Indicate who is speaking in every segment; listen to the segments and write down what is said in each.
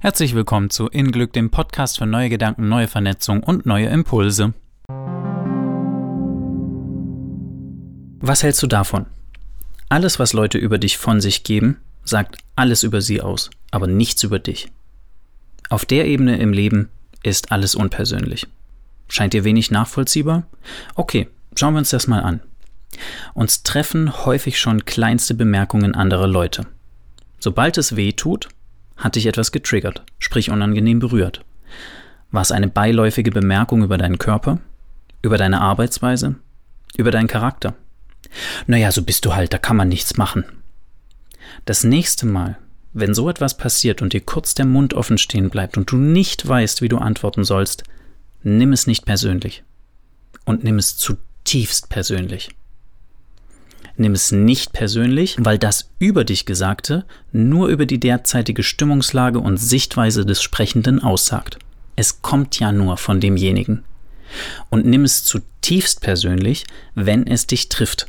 Speaker 1: Herzlich willkommen zu In Glück, dem Podcast für neue Gedanken, neue Vernetzung und neue Impulse. Was hältst du davon? Alles, was Leute über dich von sich geben, sagt alles über sie aus, aber nichts über dich. Auf der Ebene im Leben ist alles unpersönlich. Scheint dir wenig nachvollziehbar? Okay, schauen wir uns das mal an. Uns treffen häufig schon kleinste Bemerkungen anderer Leute. Sobald es weh tut, hat dich etwas getriggert, sprich unangenehm berührt? War es eine beiläufige Bemerkung über deinen Körper? Über deine Arbeitsweise? Über deinen Charakter? Naja, so bist du halt, da kann man nichts machen. Das nächste Mal, wenn so etwas passiert und dir kurz der Mund offen stehen bleibt und du nicht weißt, wie du antworten sollst, nimm es nicht persönlich. Und nimm es zutiefst persönlich. Nimm es nicht persönlich, weil das über dich Gesagte nur über die derzeitige Stimmungslage und Sichtweise des Sprechenden aussagt. Es kommt ja nur von demjenigen. Und nimm es zutiefst persönlich, wenn es dich trifft,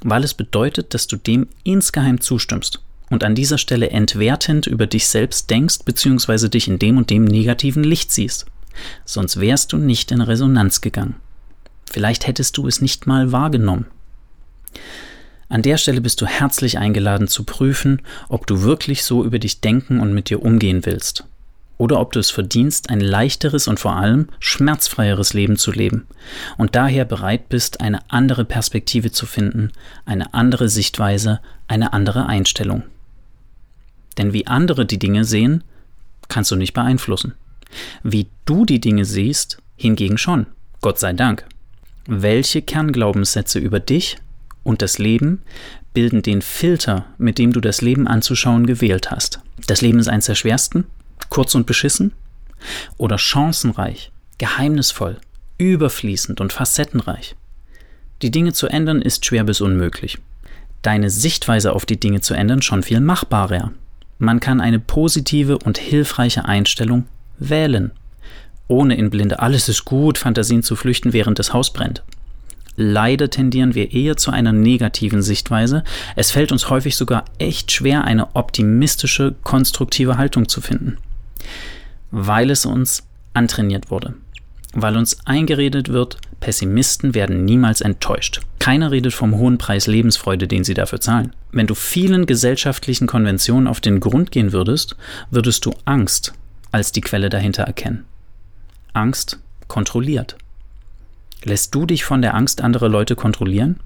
Speaker 1: weil es bedeutet, dass du dem insgeheim zustimmst und an dieser Stelle entwertend über dich selbst denkst bzw. dich in dem und dem negativen Licht siehst. Sonst wärst du nicht in Resonanz gegangen. Vielleicht hättest du es nicht mal wahrgenommen. An der Stelle bist du herzlich eingeladen zu prüfen, ob du wirklich so über dich denken und mit dir umgehen willst. Oder ob du es verdienst, ein leichteres und vor allem schmerzfreieres Leben zu leben und daher bereit bist, eine andere Perspektive zu finden, eine andere Sichtweise, eine andere Einstellung. Denn wie andere die Dinge sehen, kannst du nicht beeinflussen. Wie du die Dinge siehst, hingegen schon. Gott sei Dank. Welche Kernglaubenssätze über dich und das Leben bilden den Filter, mit dem du das Leben anzuschauen gewählt hast. Das Leben ist eines der schwersten, kurz und beschissen oder chancenreich, geheimnisvoll, überfließend und facettenreich. Die Dinge zu ändern ist schwer bis unmöglich. Deine Sichtweise auf die Dinge zu ändern schon viel machbarer. Man kann eine positive und hilfreiche Einstellung wählen, ohne in blinde Alles ist gut Fantasien zu flüchten, während das Haus brennt. Leider tendieren wir eher zu einer negativen Sichtweise. Es fällt uns häufig sogar echt schwer, eine optimistische, konstruktive Haltung zu finden, weil es uns antrainiert wurde. Weil uns eingeredet wird, Pessimisten werden niemals enttäuscht. Keiner redet vom hohen Preis Lebensfreude, den sie dafür zahlen. Wenn du vielen gesellschaftlichen Konventionen auf den Grund gehen würdest, würdest du Angst als die Quelle dahinter erkennen. Angst kontrolliert. Lässt du dich von der Angst anderer Leute kontrollieren?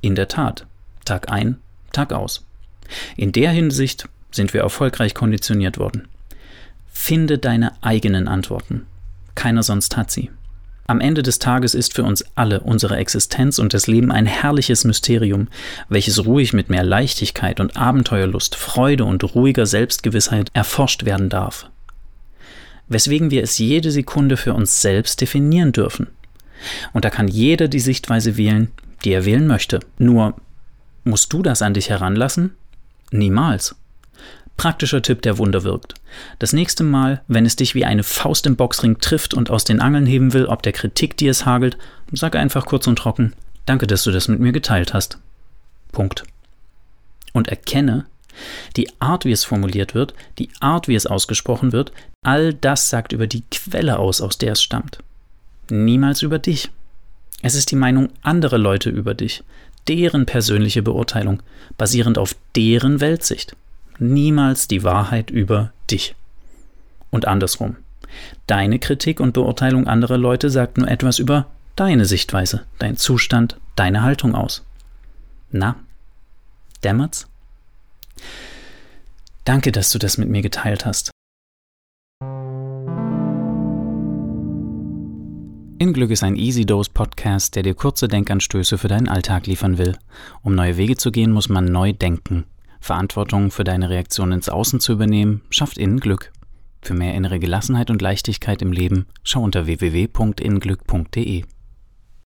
Speaker 1: In der Tat. Tag ein, Tag aus. In der Hinsicht sind wir erfolgreich konditioniert worden. Finde deine eigenen Antworten. Keiner sonst hat sie. Am Ende des Tages ist für uns alle unsere Existenz und das Leben ein herrliches Mysterium, welches ruhig mit mehr Leichtigkeit und Abenteuerlust, Freude und ruhiger Selbstgewissheit erforscht werden darf. Weswegen wir es jede Sekunde für uns selbst definieren dürfen – und da kann jeder die Sichtweise wählen, die er wählen möchte. Nur musst du das an dich heranlassen? Niemals. Praktischer Tipp, der Wunder wirkt. Das nächste Mal, wenn es dich wie eine Faust im Boxring trifft und aus den Angeln heben will, ob der Kritik, die es hagelt, sag einfach kurz und trocken, danke, dass du das mit mir geteilt hast. Punkt. Und erkenne, die Art, wie es formuliert wird, die Art, wie es ausgesprochen wird, all das sagt über die Quelle aus, aus der es stammt niemals über dich. Es ist die Meinung anderer Leute über dich, deren persönliche Beurteilung, basierend auf deren Weltsicht. Niemals die Wahrheit über dich. Und andersrum. Deine Kritik und Beurteilung anderer Leute sagt nur etwas über deine Sichtweise, dein Zustand, deine Haltung aus. Na, dämmert's? Danke, dass du das mit mir geteilt hast. In Glück ist ein Easy Dose Podcast, der dir kurze Denkanstöße für deinen Alltag liefern will. Um neue Wege zu gehen, muss man neu denken. Verantwortung für deine Reaktion ins Außen zu übernehmen, schafft innen Glück. Für mehr innere Gelassenheit und Leichtigkeit im Leben schau unter www.inglück.de.